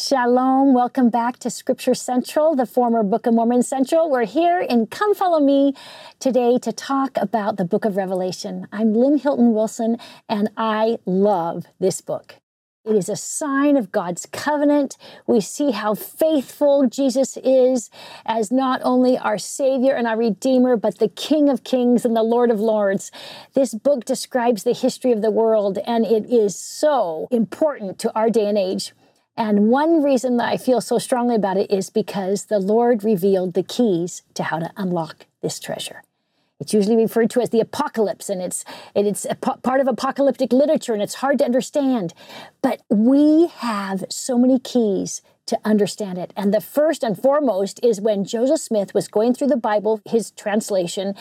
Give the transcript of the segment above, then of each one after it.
Shalom. Welcome back to Scripture Central, the former Book of Mormon Central. We're here in Come Follow Me today to talk about the book of Revelation. I'm Lynne Hilton Wilson, and I love this book. It is a sign of God's covenant. We see how faithful Jesus is as not only our Savior and our Redeemer, but the King of Kings and the Lord of Lords. This book describes the history of the world, and it is so important to our day and age. And one reason that I feel so strongly about it is because the Lord revealed the keys to how to unlock this treasure. It's usually referred to as the apocalypse, and it's it's part of apocalyptic literature, and it's hard to understand. But we have so many keys to understand it. And the first and foremost is when Joseph Smith was going through the Bible, his translation,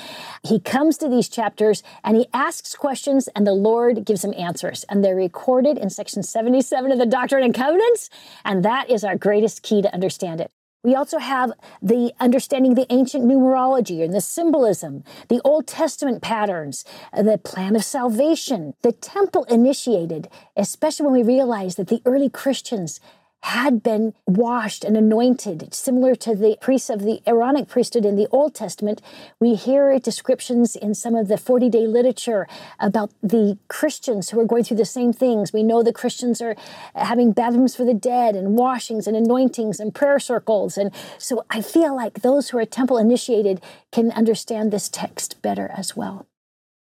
he comes to these chapters and he asks questions, and the Lord gives him answers. And they're recorded in section 77 of the Doctrine and Covenants. And that is our greatest key to understand it. We also have the understanding the ancient numerology and the symbolism, the Old Testament patterns, the plan of salvation, the temple initiated, especially when we realize that the early Christians had been washed and anointed, similar to the priests of the Aaronic priesthood in the Old Testament. We hear descriptions in some of the 40 day literature about the Christians who are going through the same things. We know the Christians are having baptisms for the dead and washings and anointings and prayer circles. And so I feel like those who are temple initiated can understand this text better as well.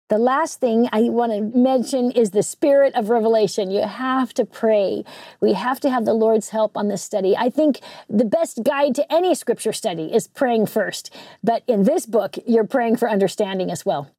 The last thing I want to mention is the spirit of revelation. You have to pray. We have to have the Lord's help on this study. I think the best guide to any scripture study is praying first. But in this book, you're praying for understanding as well.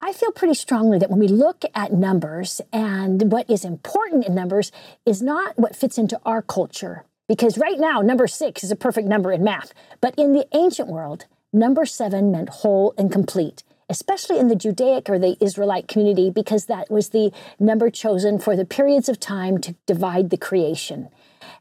I feel pretty strongly that when we look at numbers and what is important in numbers is not what fits into our culture. Because right now, number six is a perfect number in math. But in the ancient world, number seven meant whole and complete especially in the Judaic or the Israelite community, because that was the number chosen for the periods of time to divide the creation.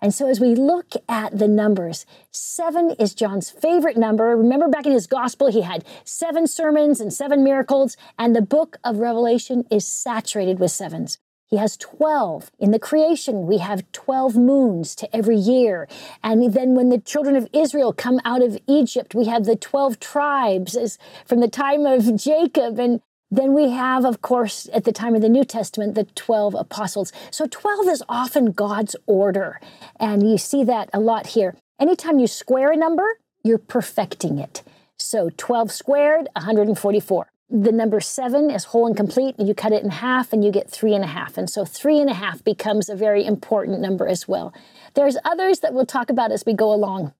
And so, as we look at the numbers, seven is John's favorite number. Remember, back in his gospel, he had seven sermons and seven miracles, and the book of Revelation is saturated with sevens. He has 12. In the creation, we have 12 moons to every year. And then when the children of Israel come out of Egypt, we have the 12 tribes as from the time of Jacob. And then we have, of course, at the time of the New Testament, the 12 apostles. So 12 is often God's order. And you see that a lot here. Anytime you square a number, you're perfecting it. So 12 squared, 144 the number seven is whole and complete, you cut it in half and you get three and a half. And so three and a half becomes a very important number as well. There's others that we'll talk about as we go along.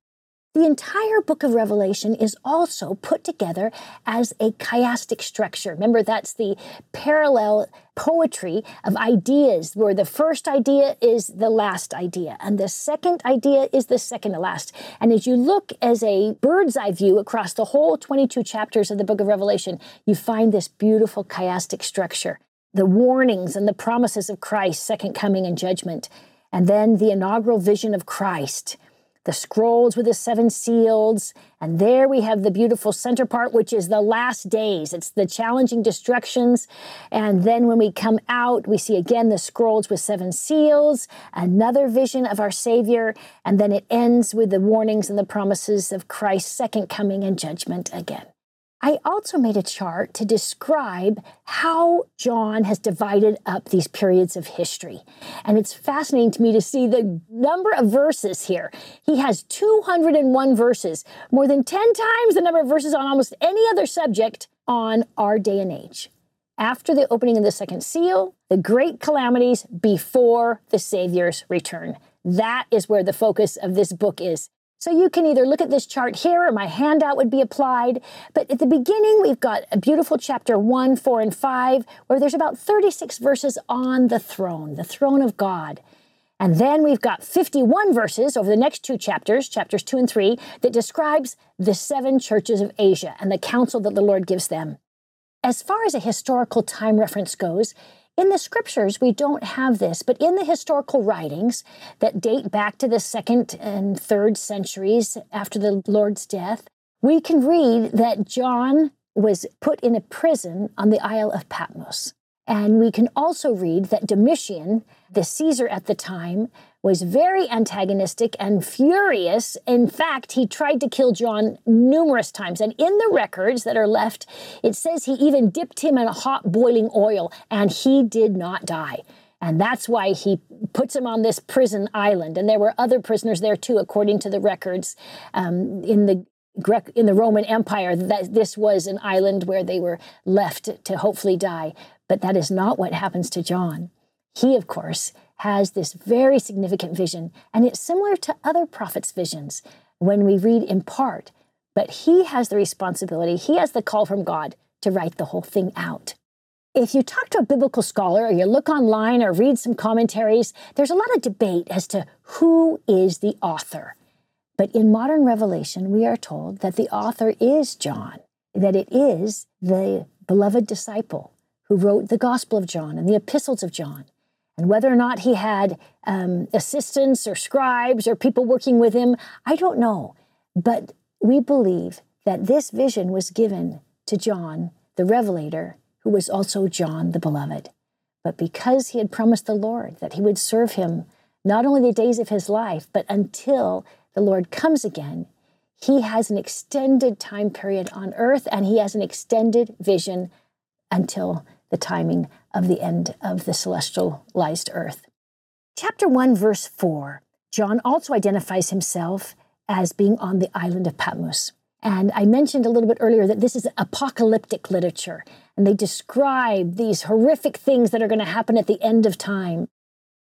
The entire book of Revelation is also put together as a chiastic structure. Remember, that's the parallel poetry of ideas, where the first idea is the last idea, and the second idea is the second to last. And as you look as a bird's eye view across the whole 22 chapters of the book of Revelation, you find this beautiful chiastic structure the warnings and the promises of Christ's second coming and judgment, and then the inaugural vision of Christ the scrolls with the seven seals. And there we have the beautiful center part, which is the last days. It's the challenging destructions. And then when we come out, we see again the scrolls with seven seals, another vision of our Savior. And then it ends with the warnings and the promises of Christ's second coming and judgment again. I also made a chart to describe how John has divided up these periods of history. And it's fascinating to me to see the number of verses here. He has 201 verses, more than 10 times the number of verses on almost any other subject on our day and age. After the opening of the second seal, the great calamities before the Savior's return. That is where the focus of this book is. So you can either look at this chart here or my handout would be applied. But at the beginning, we've got a beautiful chapter 1, 4, and 5, where there's about 36 verses on the throne, the throne of God. And then we've got 51 verses over the next two chapters, chapters 2 and 3, that describes the seven churches of Asia and the counsel that the Lord gives them. As far as a historical time reference goes, in the scriptures, we don't have this, but in the historical writings that date back to the second and third centuries after the Lord's death, we can read that John was put in a prison on the Isle of Patmos. And we can also read that Domitian, the Caesar at the time, was very antagonistic and furious. In fact, he tried to kill John numerous times. And in the records that are left, it says he even dipped him in a hot boiling oil and he did not die. And that's why he puts him on this prison island. And there were other prisoners there too, according to the records um, in the in the Roman Empire. That this was an island where they were left to hopefully die. But that is not what happens to John. He, of course, has this very significant vision, and it's similar to other prophets' visions when we read in part. But he has the responsibility, he has the call from God to write the whole thing out. If you talk to a biblical scholar or you look online or read some commentaries, there's a lot of debate as to who is the author. But in modern revelation, we are told that the author is John, that it is the beloved disciple who wrote the Gospel of John and the epistles of John. And whether or not he had um, assistants or scribes or people working with him, I don't know. But we believe that this vision was given to John, the Revelator, who was also John the Beloved. But because he had promised the Lord that he would serve him not only the days of his life, but until the Lord comes again, he has an extended time period on earth and he has an extended vision until the timing of the end of the celestialized earth. Chapter 1, verse 4, John also identifies himself as being on the island of Patmos. And I mentioned a little bit earlier that this is apocalyptic literature, and they describe these horrific things that are going to happen at the end of time.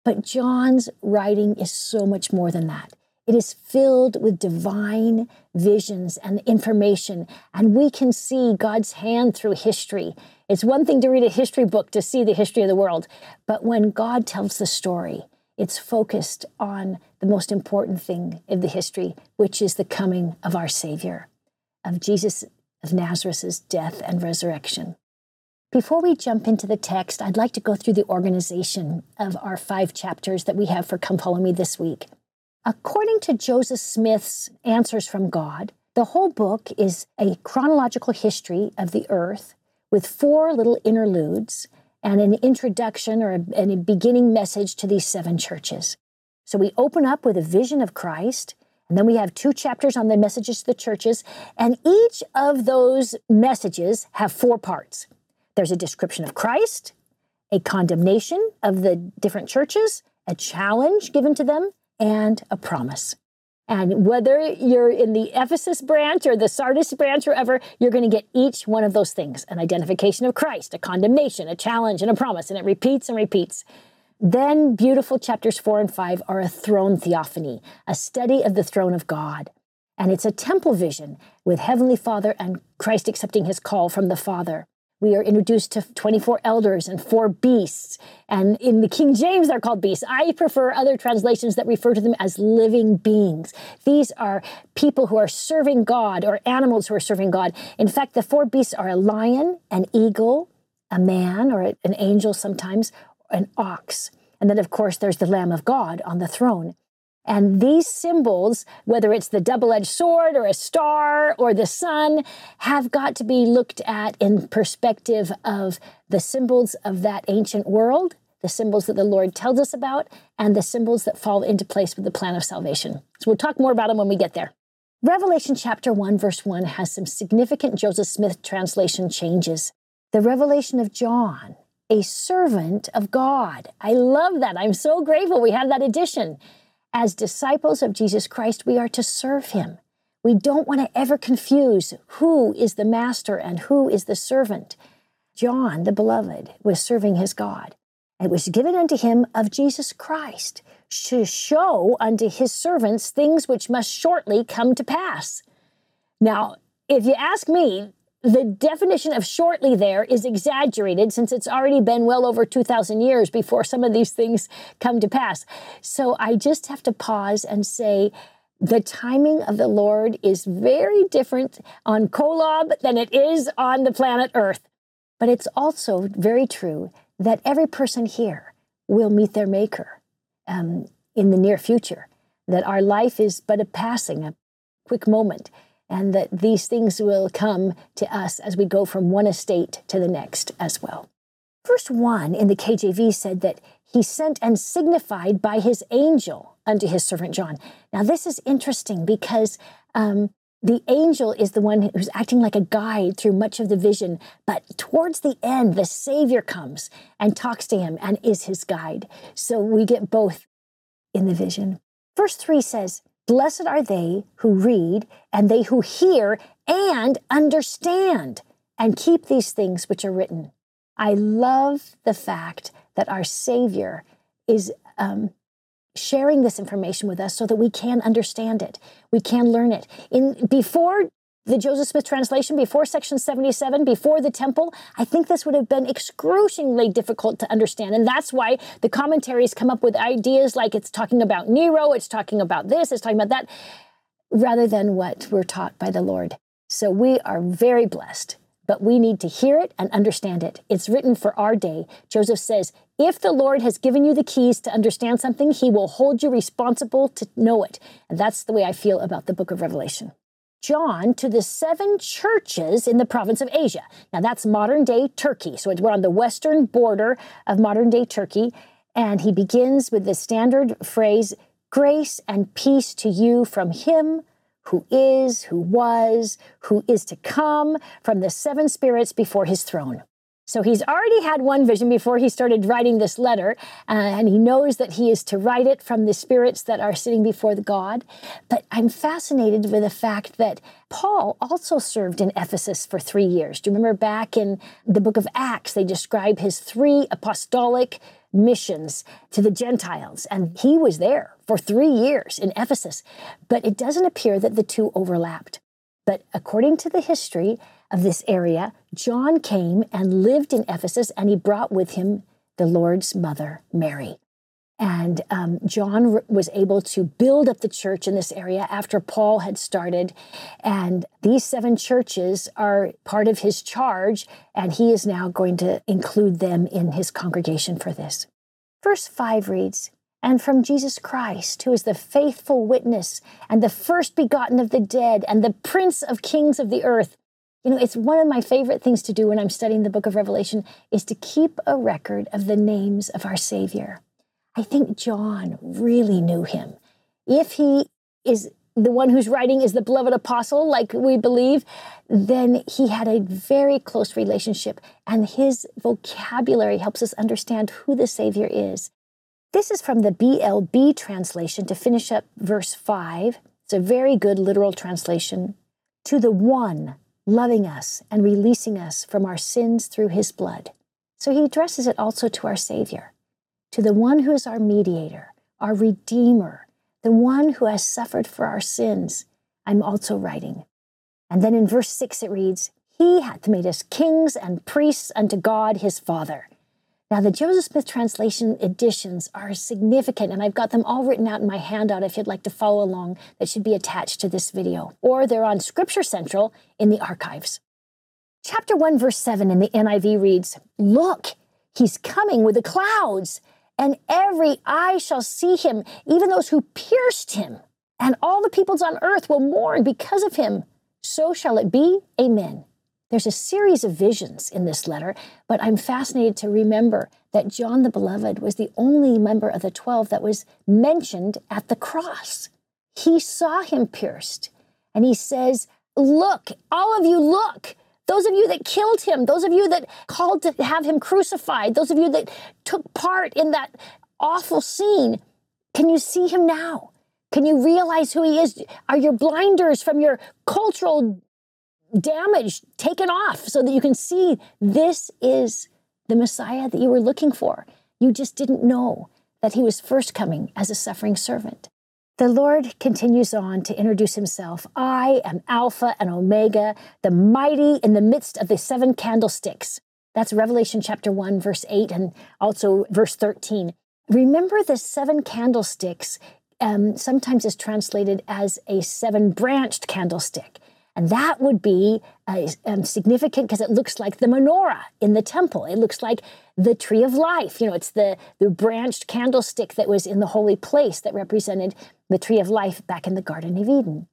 But John's writing is so much more than that. It is filled with divine visions and information, and we can see God's hand through history. It's one thing to read a history book to see the history of the world, but when God tells the story, it's focused on the most important thing of the history, which is the coming of our Savior of Jesus of Nazareth's death and resurrection. Before we jump into the text, I'd like to go through the organization of our five chapters that we have for Come Follow Me this week. According to Joseph Smith's Answers from God, the whole book is a chronological history of the earth with four little interludes and an introduction or a, a beginning message to these seven churches. So we open up with a vision of Christ and then we have two chapters on the messages to the churches. And each of those messages have four parts there's a description of Christ, a condemnation of the different churches, a challenge given to them, and a promise. And whether you're in the Ephesus branch or the Sardis branch or ever, you're going to get each one of those things an identification of Christ, a condemnation, a challenge, and a promise. And it repeats and repeats. Then, beautiful chapters four and five are a throne theophany, a study of the throne of God. And it's a temple vision with Heavenly Father and Christ accepting his call from the Father. We are introduced to 24 elders and four beasts. And in the King James, they're called beasts. I prefer other translations that refer to them as living beings. These are people who are serving God or animals who are serving God. In fact, the four beasts are a lion, an eagle, a man or an angel sometimes, an ox. And then, of course, there's the Lamb of God on the throne. And these symbols, whether it's the double edged sword or a star or the sun, have got to be looked at in perspective of the symbols of that ancient world, the symbols that the Lord tells us about, and the symbols that fall into place with the plan of salvation. So we'll talk more about them when we get there. Revelation chapter 1, verse 1 has some significant Joseph Smith translation changes. The revelation of John a servant of God. I love that. I'm so grateful we have that addition. As disciples of Jesus Christ, we are to serve him. We don't want to ever confuse who is the master and who is the servant. John, the beloved, was serving his God. It was given unto him of Jesus Christ to show unto his servants things which must shortly come to pass. Now, if you ask me, the definition of shortly there is exaggerated since it's already been well over 2,000 years before some of these things come to pass. So I just have to pause and say, the timing of the Lord is very different on Kolob than it is on the planet Earth. But it's also very true that every person here will meet their Maker um, in the near future, that our life is but a passing, a quick moment and that these things will come to us as we go from one estate to the next as well. Verse 1 in the KJV said that he sent and signified by his angel unto his servant John. Now, this is interesting because um, the angel is the one who's acting like a guide through much of the vision. But towards the end, the Savior comes and talks to him and is his guide. So we get both in the vision. Verse 3 says, Blessed are they who read and they who hear and understand and keep these things which are written. I love the fact that our Savior is um, sharing this information with us so that we can understand it. We can learn it. In before the Joseph Smith translation, before section 77, before the temple, I think this would have been excruciatingly difficult to understand. And that's why the commentaries come up with ideas like it's talking about Nero, it's talking about this, it's talking about that, rather than what we're taught by the Lord. So we are very blessed but we need to hear it and understand it. It's written for our day. Joseph says, if the Lord has given you the keys to understand something, he will hold you responsible to know it. And that's the way I feel about the book of Revelation. John to the seven churches in the province of Asia. Now that's modern day Turkey. So we're on the western border of modern day Turkey. And he begins with the standard phrase, grace and peace to you from him who is, who was, who is to come from the seven spirits before his throne. So he's already had one vision before he started writing this letter, uh, and he knows that he is to write it from the spirits that are sitting before the God. But I'm fascinated with the fact that Paul also served in Ephesus for three years. Do you remember back in the book of Acts, they describe his three apostolic missions to the Gentiles. And he was there for three years in Ephesus. But it doesn't appear that the two overlapped. But according to the history of this area, John came and lived in Ephesus, and he brought with him the Lord's mother, Mary. And um, John was able to build up the church in this area after Paul had started. And these seven churches are part of his charge, and he is now going to include them in his congregation for this. Verse 5 reads, and from Jesus Christ, who is the faithful witness and the first begotten of the dead and the prince of kings of the earth. You know, it's one of my favorite things to do when I'm studying the book of Revelation is to keep a record of the names of our Savior. I think John really knew him. If he is the one who's writing is the beloved apostle, like we believe, then he had a very close relationship, and his vocabulary helps us understand who the Savior is. This is from the BLB translation to finish up verse 5. It's a very good literal translation. To the one loving us and releasing us from our sins through his blood. So he addresses it also to our Savior to the one who is our mediator, our redeemer, the one who has suffered for our sins, I'm also writing. And then in verse 6 it reads, He hath made us kings and priests unto God his Father. Now, the Joseph Smith translation editions are significant, and I've got them all written out in my handout if you'd like to follow along, that should be attached to this video, or they're on Scripture Central in the archives. Chapter 1, verse 7 in the NIV reads Look, he's coming with the clouds, and every eye shall see him, even those who pierced him. And all the peoples on earth will mourn because of him. So shall it be. Amen. There's a series of visions in this letter, but I'm fascinated to remember that John the Beloved was the only member of the 12 that was mentioned at the cross. He saw him pierced, and he says, Look, all of you, look. Those of you that killed him, those of you that called to have him crucified, those of you that took part in that awful scene, can you see him now? Can you realize who he is? Are your blinders from your cultural damage taken off so that you can see this is the Messiah that you were looking for? You just didn't know that he was first coming as a suffering servant. The Lord continues on to introduce himself. I am Alpha and Omega, the mighty in the midst of the seven candlesticks. That's Revelation chapter 1, verse 8, and also verse 13. Remember the seven candlesticks um, sometimes is translated as a seven branched candlestick. And that would be uh, um, significant because it looks like the menorah in the temple. It looks like the tree of life. You know, it's the, the branched candlestick that was in the holy place that represented the tree of life back in the Garden of Eden.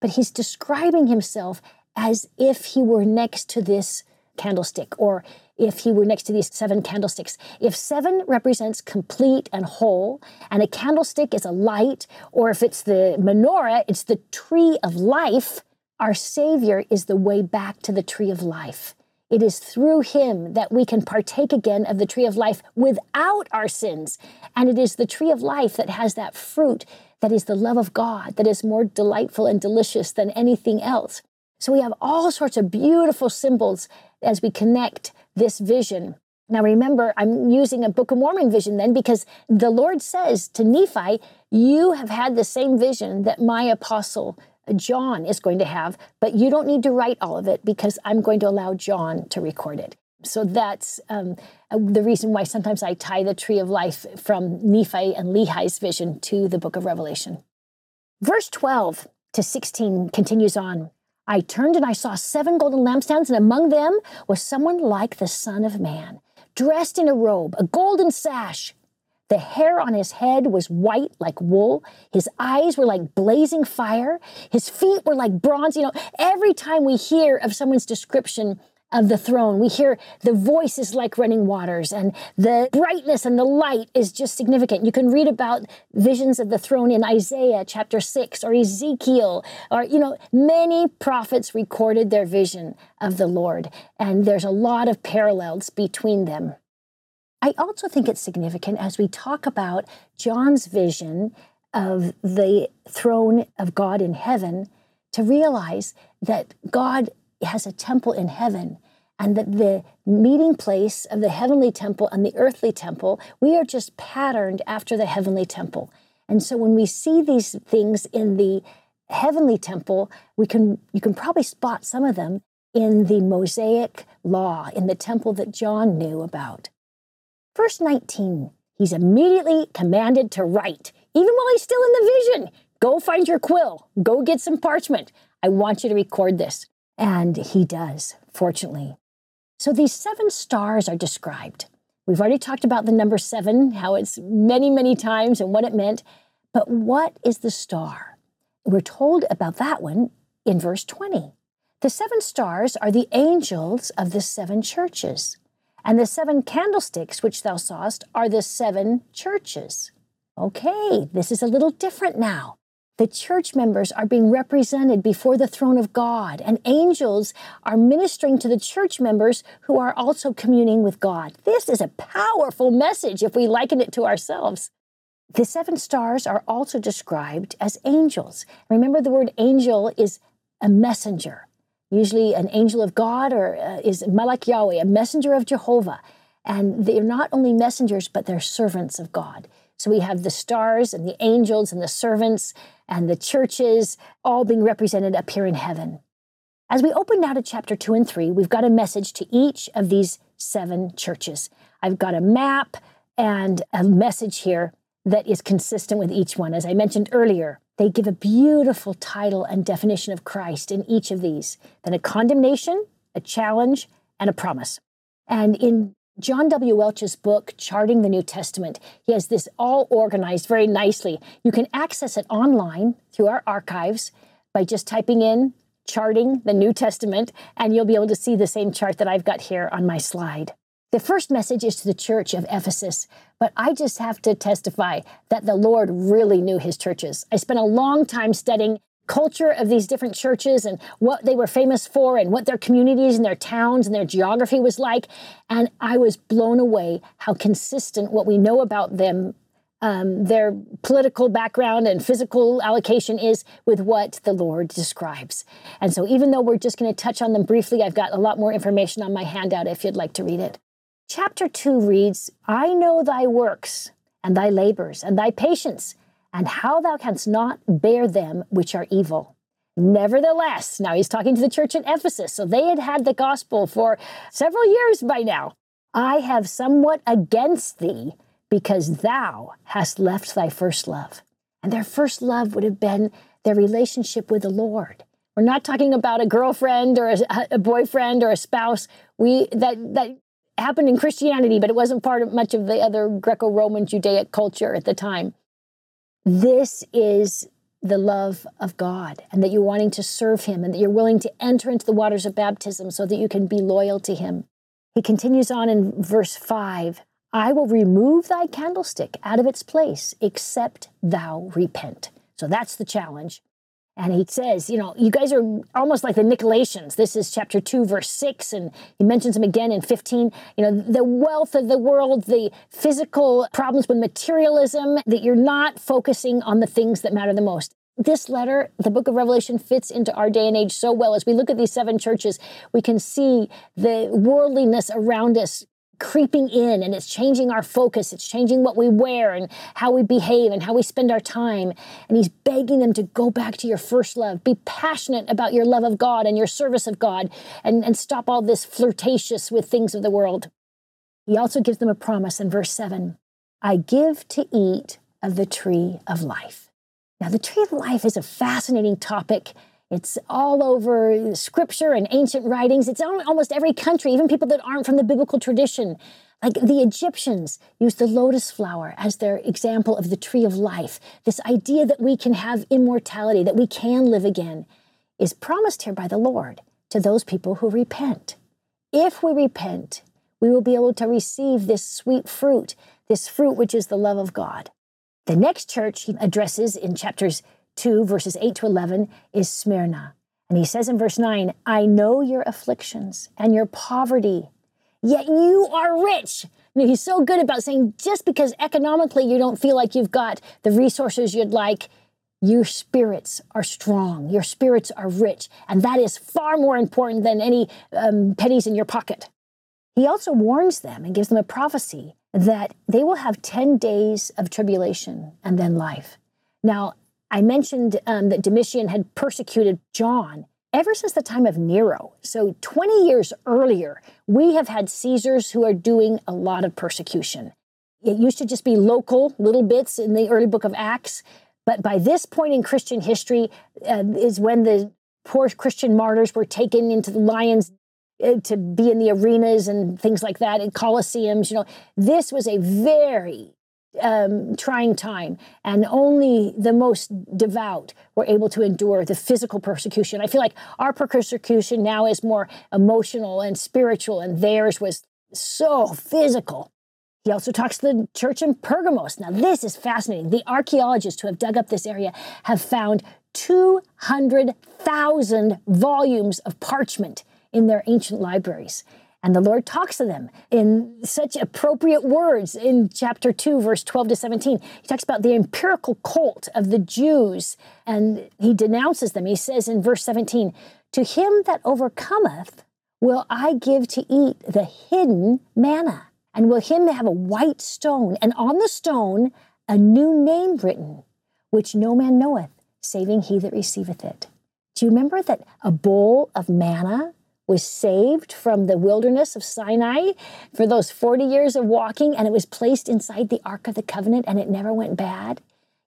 But he's describing himself as if he were next to this candlestick, or if he were next to these seven candlesticks. If seven represents complete and whole, and a candlestick is a light, or if it's the menorah, it's the tree of life, our Savior is the way back to the tree of life. It is through him that we can partake again of the tree of life without our sins. And it is the tree of life that has that fruit that is the love of God, that is more delightful and delicious than anything else. So we have all sorts of beautiful symbols as we connect this vision. Now remember, I'm using a Book of Mormon vision then because the Lord says to Nephi, You have had the same vision that my apostle John is going to have, but you don't need to write all of it because I'm going to allow John to record it. So that's um, uh, the reason why sometimes I tie the tree of life from Nephi and Lehi's vision to the book of Revelation. Verse 12 to 16 continues on. I turned and I saw seven golden lampstands, and among them was someone like the Son of Man, dressed in a robe, a golden sash. The hair on his head was white like wool. His eyes were like blazing fire. His feet were like bronze. You know, every time we hear of someone's description of the throne. We hear the voice is like running waters, and the brightness and the light is just significant. You can read about visions of the throne in Isaiah chapter 6 or Ezekiel, or, you know, many prophets recorded their vision of the Lord, and there's a lot of parallels between them. I also think it's significant as we talk about John's vision of the throne of God in heaven to realize that God has a temple in heaven and that the meeting place of the heavenly temple and the earthly temple, we are just patterned after the heavenly temple. And so when we see these things in the heavenly temple, we can you can probably spot some of them in the Mosaic law in the temple that John knew about. Verse 19, he's immediately commanded to write, even while he's still in the vision. Go find your quill, go get some parchment. I want you to record this. And he does, fortunately. So these seven stars are described. We've already talked about the number seven, how it's many, many times and what it meant. But what is the star? We're told about that one in verse 20. The seven stars are the angels of the seven churches, and the seven candlesticks which thou sawest are the seven churches. Okay, this is a little different now the church members are being represented before the throne of God, and angels are ministering to the church members who are also communing with God. This is a powerful message if we liken it to ourselves. The seven stars are also described as angels. Remember, the word angel is a messenger, usually an angel of God or uh, is Malak Yahweh, a messenger of Jehovah. And they're not only messengers, but they're servants of God. So we have the stars and the angels and the servants and the churches all being represented up here in heaven. As we open now to chapter two and three, we've got a message to each of these seven churches. I've got a map and a message here that is consistent with each one. As I mentioned earlier, they give a beautiful title and definition of Christ in each of these then a condemnation, a challenge, and a promise. And in John W. Welch's book, Charting the New Testament, he has this all organized very nicely. You can access it online through our archives by just typing in Charting the New Testament, and you'll be able to see the same chart that I've got here on my slide. The first message is to the church of Ephesus, but I just have to testify that the Lord really knew his churches. I spent a long time studying culture of these different churches and what they were famous for and what their communities and their towns and their geography was like. And I was blown away how consistent what we know about them, um, their political background and physical allocation is with what the Lord describes. And so, even though we're just going to touch on them briefly, I've got a lot more information on my handout if you'd like to read it. Chapter 2 reads I know thy works and thy labors and thy patience and how thou canst not bear them which are evil. Nevertheless, now he's talking to the church in Ephesus, so they had had the gospel for several years by now. I have somewhat against thee because thou hast left thy first love. And their first love would have been their relationship with the Lord. We're not talking about a girlfriend or a, a boyfriend or a spouse. We that that happened in Christianity, but it wasn't part of much of the other Greco-Roman Judaic culture at the time this is the love of God and that you're wanting to serve Him and that you're willing to enter into the waters of baptism so that you can be loyal to Him. He continues on in verse 5 I will remove thy candlestick out of its place, except thou repent. So that's the challenge. And he says, you know, you guys are almost like the Nicolaitans. This is chapter 2, verse 6, and he mentions them again in 15. You know, the wealth of the world, the physical problems with materialism, that you're not focusing on the things that matter the most. This letter, the book of Revelation, fits into our day and age so well. As we look at these seven churches, we can see the worldliness around us creeping in and it's changing our focus. It's changing what we wear and how we behave and how we spend our time. And he's begging them to go back to your first love. Be passionate about your love of God and your service of God and, and stop all this flirtatious with things of the world. He also gives them a promise in verse 7 I give to eat of the tree of life. Now, the tree of life is a fascinating topic it's all over scripture and ancient writings. It's in almost every country, even people that aren't from the biblical tradition. Like the Egyptians used the lotus flower as their example of the tree of life. This idea that we can have immortality, that we can live again, is promised here by the Lord to those people who repent. If we repent, we will be able to receive this sweet fruit, this fruit which is the love of God. The next church he addresses in chapters 2, verses 8 to 11, is Smyrna. And he says in verse 9, I know your afflictions and your poverty, yet you are rich. He's so good about saying just because economically you don't feel like you've got the resources you'd like, your spirits are strong, your spirits are rich. And that is far more important than any um, pennies in your pocket. He also warns them and gives them a prophecy that they will have 10 days of tribulation and then life. Now, I mentioned um, that Domitian had persecuted John ever since the time of Nero. So 20 years earlier, we have had Caesars who are doing a lot of persecution. It used to just be local, little bits in the early book of Acts. But by this point in Christian history uh, is when the poor Christian martyrs were taken into the lions uh, to be in the arenas and things like that in colosseums. You know, this was a very um, trying time, and only the most devout were able to endure the physical persecution. I feel like our persecution now is more emotional and spiritual, and theirs was so physical. He also talks to the church in Pergamos. Now, this is fascinating. The archaeologists who have dug up this area have found 200,000 volumes of parchment in their ancient libraries. And the Lord talks to them in such appropriate words in chapter 2, verse 12 to 17. He talks about the empirical cult of the Jews and he denounces them. He says in verse 17, To him that overcometh will I give to eat the hidden manna, and will him have a white stone, and on the stone a new name written, which no man knoweth, saving he that receiveth it. Do you remember that a bowl of manna was saved from the wilderness of Sinai for those 40 years of walking, and it was placed inside the Ark of the Covenant, and it never went bad.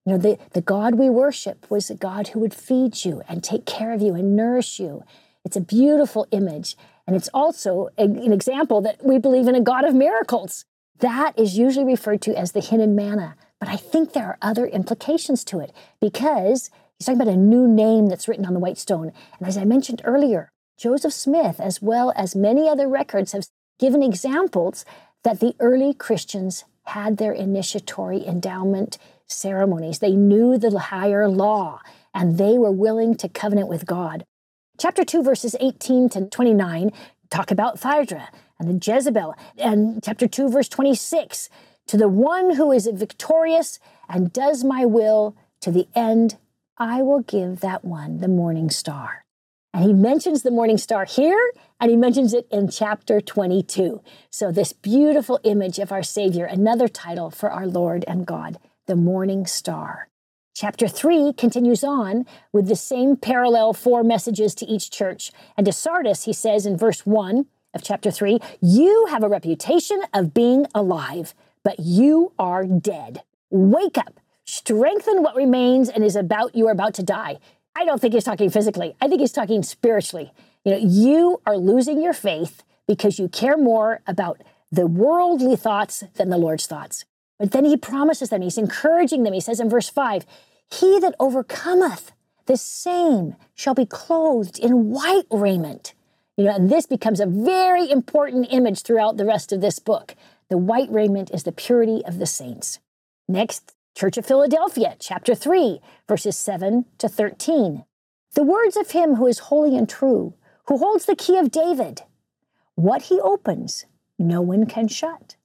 You know, the, the God we worship was a God who would feed you and take care of you and nourish you. It's a beautiful image. And it's also a, an example that we believe in a God of miracles. That is usually referred to as the hidden manna. But I think there are other implications to it because he's talking about a new name that's written on the white stone. And as I mentioned earlier, Joseph Smith, as well as many other records, have given examples that the early Christians had their initiatory endowment ceremonies. They knew the higher law and they were willing to covenant with God. Chapter 2, verses 18 to 29 talk about Thyatira and the Jezebel. And chapter 2, verse 26 to the one who is victorious and does my will to the end, I will give that one the morning star. And he mentions the morning star here, and he mentions it in chapter 22. So, this beautiful image of our Savior, another title for our Lord and God, the morning star. Chapter 3 continues on with the same parallel four messages to each church. And to Sardis, he says in verse 1 of chapter 3 You have a reputation of being alive, but you are dead. Wake up, strengthen what remains and is about you are about to die. I don't think he's talking physically. I think he's talking spiritually. You know, you are losing your faith because you care more about the worldly thoughts than the Lord's thoughts. But then he promises them, he's encouraging them. He says in verse 5 He that overcometh, the same shall be clothed in white raiment. You know, and this becomes a very important image throughout the rest of this book. The white raiment is the purity of the saints. Next, Church of Philadelphia, chapter 3, verses 7 to 13. The words of him who is holy and true, who holds the key of David. What he opens, no one can shut,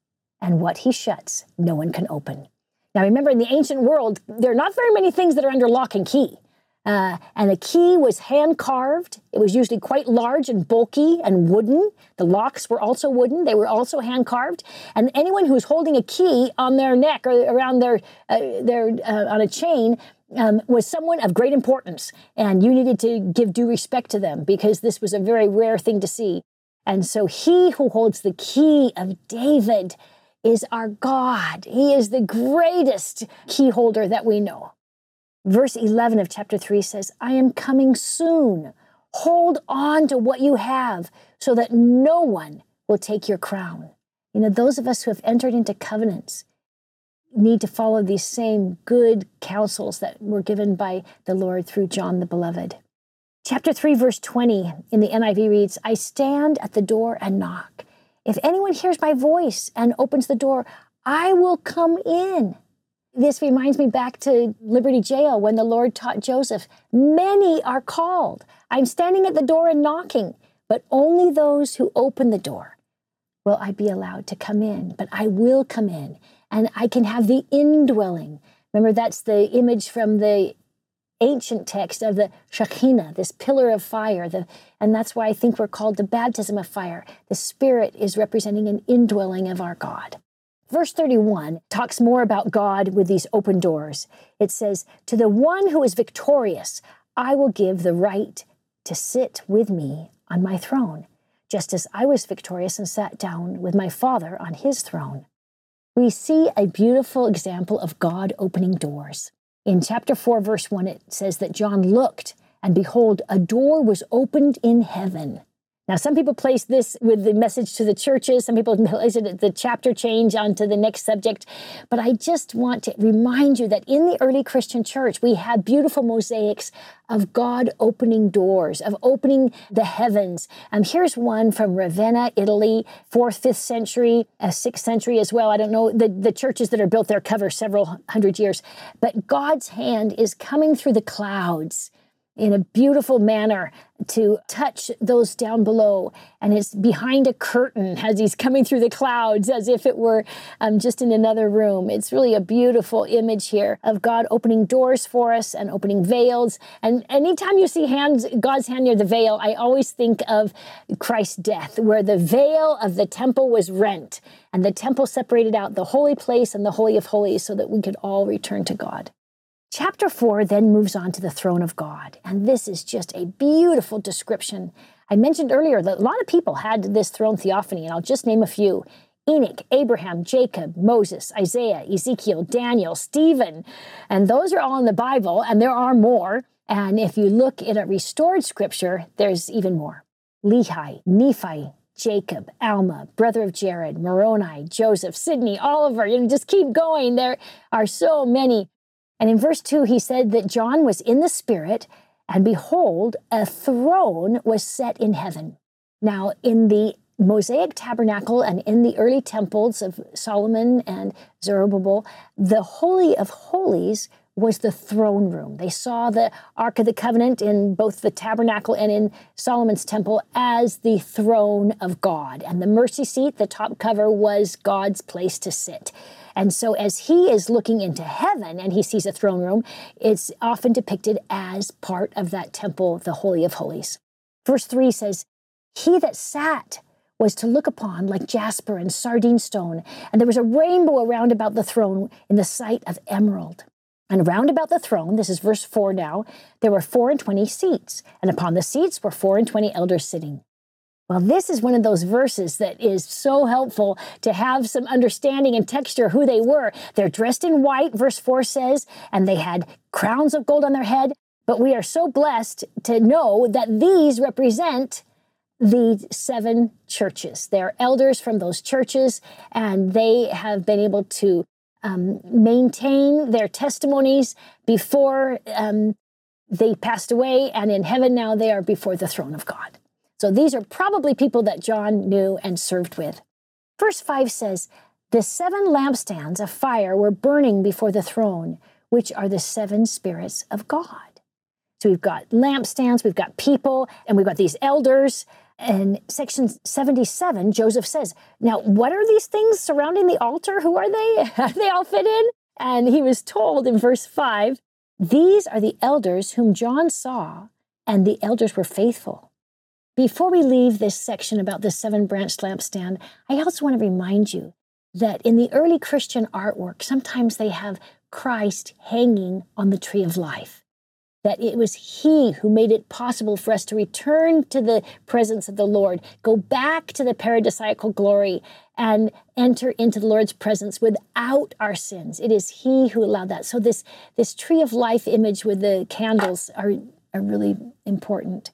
and what he shuts, no one can open. Now, remember, in the ancient world, there are not very many things that are under lock and key. Uh, and the key was hand carved. It was usually quite large and bulky and wooden. The locks were also wooden. They were also hand carved. And anyone who was holding a key on their neck or around their, uh, their uh, on a chain um, was someone of great importance. And you needed to give due respect to them because this was a very rare thing to see. And so he who holds the key of David is our God. He is the greatest key holder that we know. Verse 11 of chapter 3 says, I am coming soon. Hold on to what you have so that no one will take your crown. You know, those of us who have entered into covenants need to follow these same good counsels that were given by the Lord through John the Beloved. Chapter 3, verse 20 in the NIV reads, I stand at the door and knock. If anyone hears my voice and opens the door, I will come in. This reminds me back to Liberty Jail when the Lord taught Joseph, Many are called. I'm standing at the door and knocking, but only those who open the door will I be allowed to come in. But I will come in and I can have the indwelling. Remember, that's the image from the ancient text of the Shekinah, this pillar of fire. The, and that's why I think we're called the baptism of fire. The Spirit is representing an indwelling of our God. Verse 31 talks more about God with these open doors. It says, To the one who is victorious, I will give the right to sit with me on my throne, just as I was victorious and sat down with my Father on his throne. We see a beautiful example of God opening doors. In chapter 4, verse 1, it says that John looked, and behold, a door was opened in heaven. Now, some people place this with the message to the churches. Some people place it the chapter change onto the next subject. But I just want to remind you that in the early Christian church, we have beautiful mosaics of God opening doors, of opening the heavens. And here's one from Ravenna, Italy, fourth, fifth century, uh, sixth century as well. I don't know. The, the churches that are built there cover several hundred years. But God's hand is coming through the clouds in a beautiful manner to touch those down below. And it's behind a curtain as he's coming through the clouds as if it were um, just in another room. It's really a beautiful image here of God opening doors for us and opening veils. And anytime you see hands, God's hand near the veil, I always think of Christ's death, where the veil of the temple was rent and the temple separated out the holy place and the holy of holies so that we could all return to God. Chapter 4 then moves on to the throne of God, and this is just a beautiful description. I mentioned earlier that a lot of people had this throne theophany, and I'll just name a few. Enoch, Abraham, Jacob, Moses, Isaiah, Ezekiel, Daniel, Stephen. And those are all in the Bible, and there are more. And if you look in a restored scripture, there's even more. Lehi, Nephi, Jacob, Alma, brother of Jared, Moroni, Joseph, Sidney, Oliver, you know, just keep going. There are so many. And in verse 2, he said that John was in the Spirit, and behold, a throne was set in heaven. Now, in the Mosaic tabernacle and in the early temples of Solomon and Zerubbabel, the Holy of Holies was the throne room. They saw the Ark of the Covenant in both the tabernacle and in Solomon's temple as the throne of God. And the mercy seat, the top cover, was God's place to sit. And so, as he is looking into heaven and he sees a throne room, it's often depicted as part of that temple, the Holy of Holies. Verse 3 says, He that sat was to look upon like jasper and sardine stone, and there was a rainbow around about the throne in the sight of emerald. And round about the throne, this is verse 4 now, there were four and twenty seats, and upon the seats were four and twenty elders sitting. Well, this is one of those verses that is so helpful to have some understanding and texture who they were. They're dressed in white, verse 4 says, and they had crowns of gold on their head. But we are so blessed to know that these represent the seven churches. They're elders from those churches, and they have been able to um, maintain their testimonies before um, they passed away, and in heaven now they are before the throne of God. So these are probably people that John knew and served with. Verse 5 says, The seven lampstands of fire were burning before the throne, which are the seven spirits of God. So we've got lampstands, we've got people, and we've got these elders. And section 77, Joseph says, Now, what are these things surrounding the altar? Who are they? How do they all fit in? And he was told in verse 5 These are the elders whom John saw, and the elders were faithful. Before we leave this section about the seven branched lampstand, I also want to remind you that in the early Christian artwork, sometimes they have Christ hanging on the tree of life that it was He who made it possible for us to return to the presence of the Lord, go back to the paradisiacal glory, and enter into the Lord's presence without our sins. It is He who allowed that. So this this tree of life image with the candles are are really important.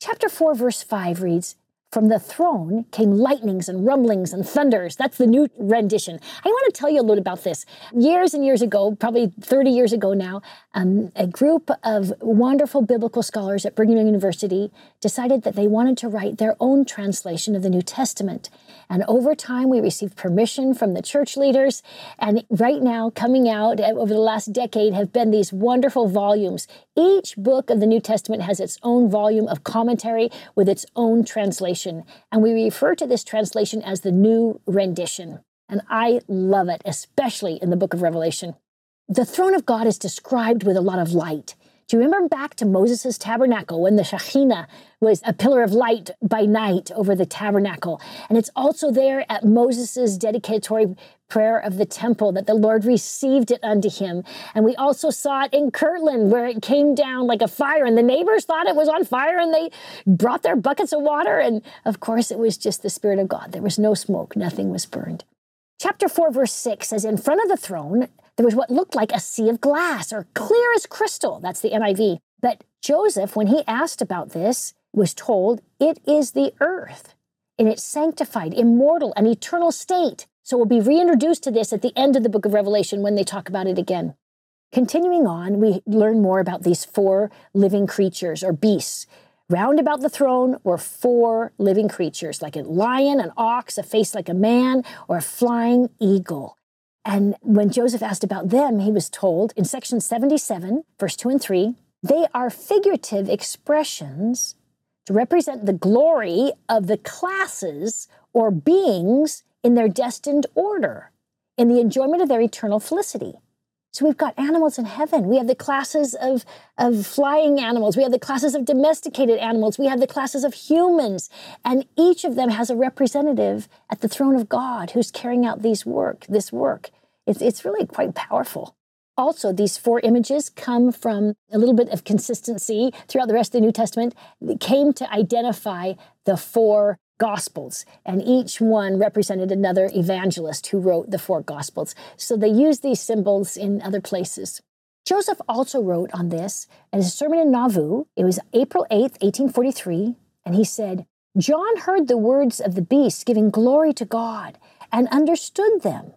Chapter 4 verse 5 reads, from the throne came lightnings and rumblings and thunders. That's the new rendition. I want to tell you a little about this. Years and years ago, probably 30 years ago now, um, a group of wonderful biblical scholars at Brigham Young University decided that they wanted to write their own translation of the New Testament. And over time, we received permission from the church leaders. And right now, coming out over the last decade, have been these wonderful volumes. Each book of the New Testament has its own volume of commentary with its own translation. And we refer to this translation as the New Rendition. And I love it, especially in the book of Revelation. The throne of God is described with a lot of light. Do you remember back to Moses' tabernacle when the Shekhinah was a pillar of light by night over the tabernacle? And it's also there at Moses' dedicatory prayer of the temple that the Lord received it unto him. And we also saw it in Kirtland where it came down like a fire and the neighbors thought it was on fire and they brought their buckets of water. And of course, it was just the Spirit of God. There was no smoke, nothing was burned. Chapter 4, verse 6 says, In front of the throne, there was what looked like a sea of glass or clear as crystal. That's the NIV. But Joseph, when he asked about this, was told, It is the earth in its sanctified, immortal, and eternal state. So we'll be reintroduced to this at the end of the book of Revelation when they talk about it again. Continuing on, we learn more about these four living creatures or beasts. Round about the throne were four living creatures, like a lion, an ox, a face like a man, or a flying eagle. And when Joseph asked about them, he was told in section 77, verse 2 and 3, they are figurative expressions to represent the glory of the classes or beings in their destined order, in the enjoyment of their eternal felicity. So we've got animals in heaven. We have the classes of, of flying animals. We have the classes of domesticated animals. We have the classes of humans. And each of them has a representative at the throne of God who's carrying out these work, this work. It's, it's really quite powerful. Also, these four images come from a little bit of consistency throughout the rest of the New Testament. Came to identify the four Gospels, and each one represented another evangelist who wrote the four Gospels. So they used these symbols in other places. Joseph also wrote on this in his sermon in Nauvoo. It was April 8th, 1843, and he said, John heard the words of the beasts giving glory to God and understood them.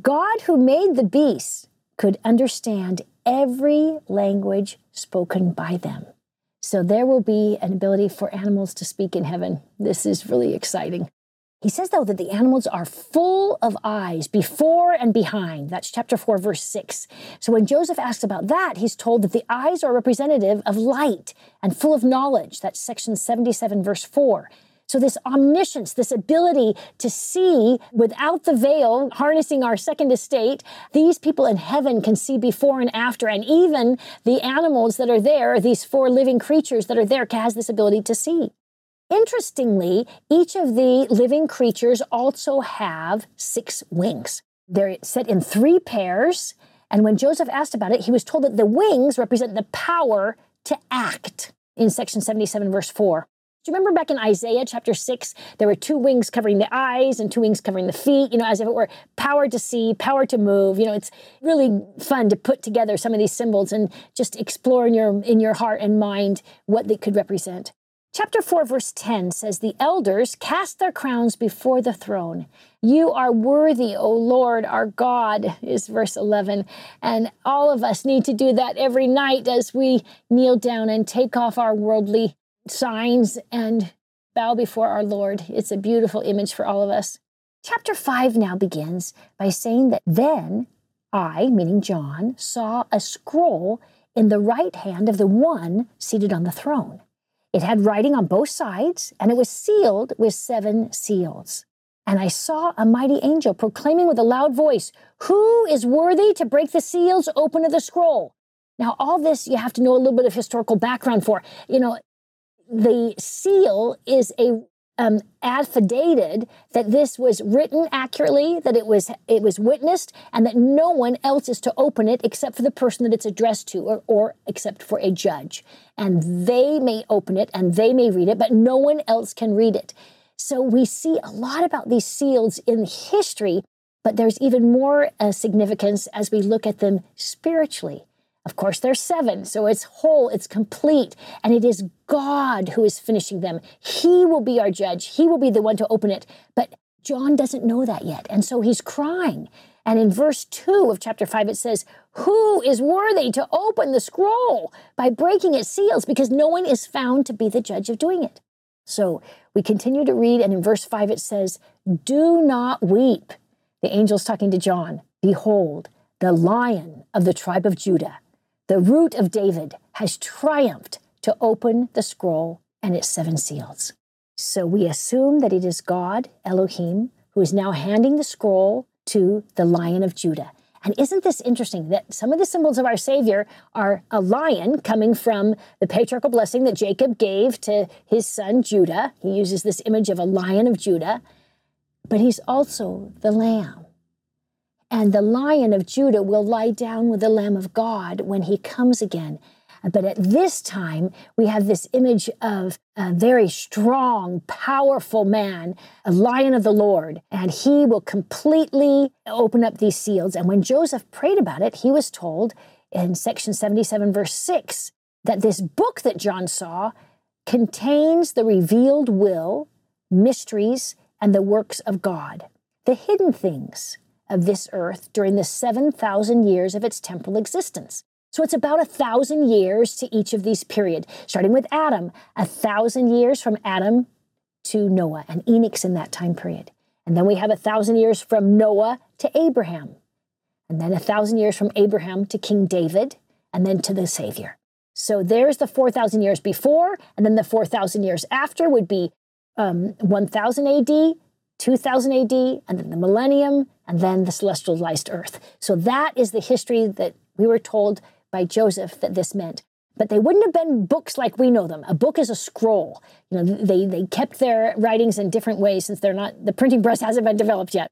God, who made the beasts, could understand every language spoken by them. So there will be an ability for animals to speak in heaven. This is really exciting. He says, though, that the animals are full of eyes before and behind. That's chapter 4, verse 6. So when Joseph asks about that, he's told that the eyes are representative of light and full of knowledge. That's section 77, verse 4. So, this omniscience, this ability to see without the veil, harnessing our second estate, these people in heaven can see before and after. And even the animals that are there, these four living creatures that are there, has this ability to see. Interestingly, each of the living creatures also have six wings. They're set in three pairs. And when Joseph asked about it, he was told that the wings represent the power to act in section 77, verse 4. Do you remember back in Isaiah chapter 6, there were two wings covering the eyes and two wings covering the feet, you know, as if it were power to see, power to move. You know, it's really fun to put together some of these symbols and just explore in your in your heart and mind what they could represent. Chapter 4, verse 10 says, The elders cast their crowns before the throne. You are worthy, O Lord, our God, is verse 11. And all of us need to do that every night as we kneel down and take off our worldly signs and bow before our Lord. It's a beautiful image for all of us. Chapter 5 now begins by saying that then I, meaning John, saw a scroll in the right hand of the one seated on the throne. It had writing on both sides, and it was sealed with seven seals. And I saw a mighty angel proclaiming with a loud voice, Who is worthy to break the seals open of the scroll? Now, all this you have to know a little bit of historical background for. You know, the seal is a um, affidavit that this was written accurately, that it was it was witnessed, and that no one else is to open it except for the person that it's addressed to, or, or except for a judge. And they may open it and they may read it, but no one else can read it. So we see a lot about these seals in history, but there's even more uh, significance as we look at them spiritually. Of course, there's seven, so it's whole, it's complete, and it is God who is finishing them. He will be our judge, He will be the one to open it. But John doesn't know that yet, and so he's crying. And in verse 2 of chapter 5, it says, Who is worthy to open the scroll by breaking its seals? Because no one is found to be the judge of doing it. So we continue to read, and in verse 5 it says, Do not weep. The angel's talking to John. Behold, the lion of the tribe of Judah the root of David has triumphed to open the scroll and its seven seals. So we assume that it is God, Elohim, who is now handing the scroll to the Lion of Judah. And isn't this interesting that some of the symbols of our Savior are a lion coming from the patriarchal blessing that Jacob gave to his son Judah? He uses this image of a lion of Judah, but he's also the lamb. And the lion of Judah will lie down with the Lamb of God when he comes again. But at this time, we have this image of a very strong, powerful man, a lion of the Lord, and he will completely open up these seals. And when Joseph prayed about it, he was told in section 77, verse 6, that this book that John saw contains the revealed will, mysteries, and the works of God, the hidden things of this earth during the 7,000 years of its temporal existence. So it's about a thousand years to each of these periods, starting with Adam, a thousand years from Adam to Noah, and Enoch's in that time period. And then we have a thousand years from Noah to Abraham, and then a thousand years from Abraham to King David, and then to the Savior. So there's the 4,000 years before, and then the 4,000 years after would be um, 1000 AD 2000 AD, and then the millennium, and then the celestialized earth. So that is the history that we were told by Joseph that this meant. But they wouldn't have been books like we know them. A book is a scroll. You know, they, they kept their writings in different ways since they're not, the printing press hasn't been developed yet.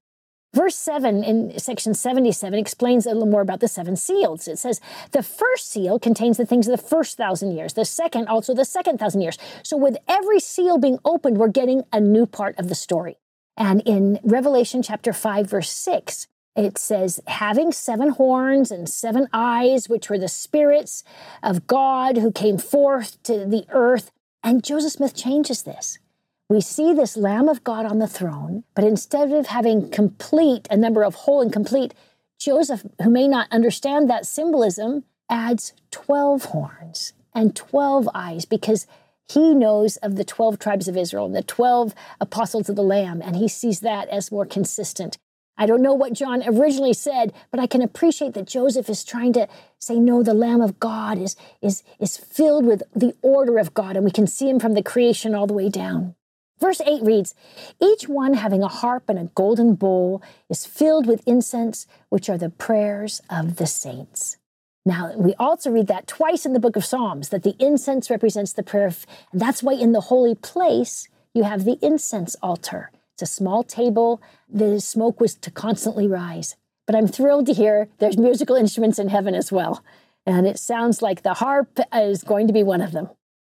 Verse 7 in section 77 explains a little more about the seven seals. It says, The first seal contains the things of the first thousand years, the second also the second thousand years. So with every seal being opened, we're getting a new part of the story. And in Revelation chapter 5, verse 6, it says, having seven horns and seven eyes, which were the spirits of God who came forth to the earth. And Joseph Smith changes this. We see this Lamb of God on the throne, but instead of having complete, a number of whole and complete, Joseph, who may not understand that symbolism, adds 12 horns and 12 eyes because he knows of the 12 tribes of Israel, the 12 apostles of the Lamb, and he sees that as more consistent. I don't know what John originally said, but I can appreciate that Joseph is trying to say, no, the Lamb of God is, is, is filled with the order of God, and we can see him from the creation all the way down. Verse 8 reads Each one having a harp and a golden bowl is filled with incense, which are the prayers of the saints. Now, we also read that twice in the book of Psalms that the incense represents the prayer. Of, and that's why in the holy place, you have the incense altar. It's a small table. The smoke was to constantly rise. But I'm thrilled to hear there's musical instruments in heaven as well. And it sounds like the harp is going to be one of them.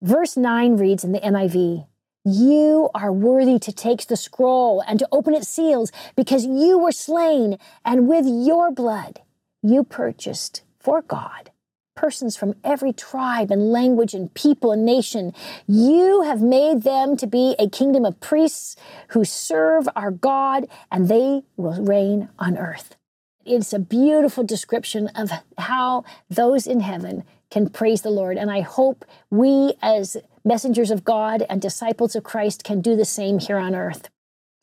Verse 9 reads in the NIV You are worthy to take the scroll and to open its seals because you were slain, and with your blood you purchased for God, persons from every tribe and language and people and nation. You have made them to be a kingdom of priests who serve our God, and they will reign on earth. It's a beautiful description of how those in heaven can praise the Lord. And I hope we as messengers of God and disciples of Christ can do the same here on earth.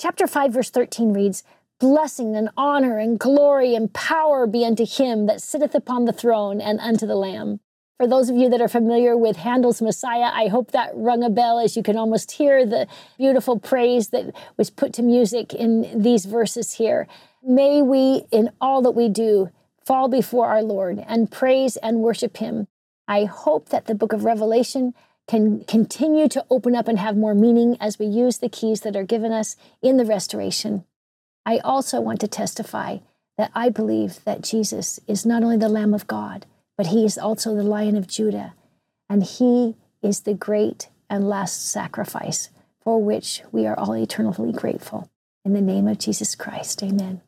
Chapter 5, verse 13 reads, Blessing and honor and glory and power be unto him that sitteth upon the throne and unto the Lamb. For those of you that are familiar with Handel's Messiah, I hope that rung a bell as you can almost hear the beautiful praise that was put to music in these verses here. May we, in all that we do, fall before our Lord and praise and worship Him. I hope that the book of Revelation can continue to open up and have more meaning as we use the keys that are given us in the restoration. I also want to testify that I believe that Jesus is not only the Lamb of God, but he is also the Lion of Judah, and he is the great and last sacrifice for which we are all eternally grateful. In the name of Jesus Christ, amen.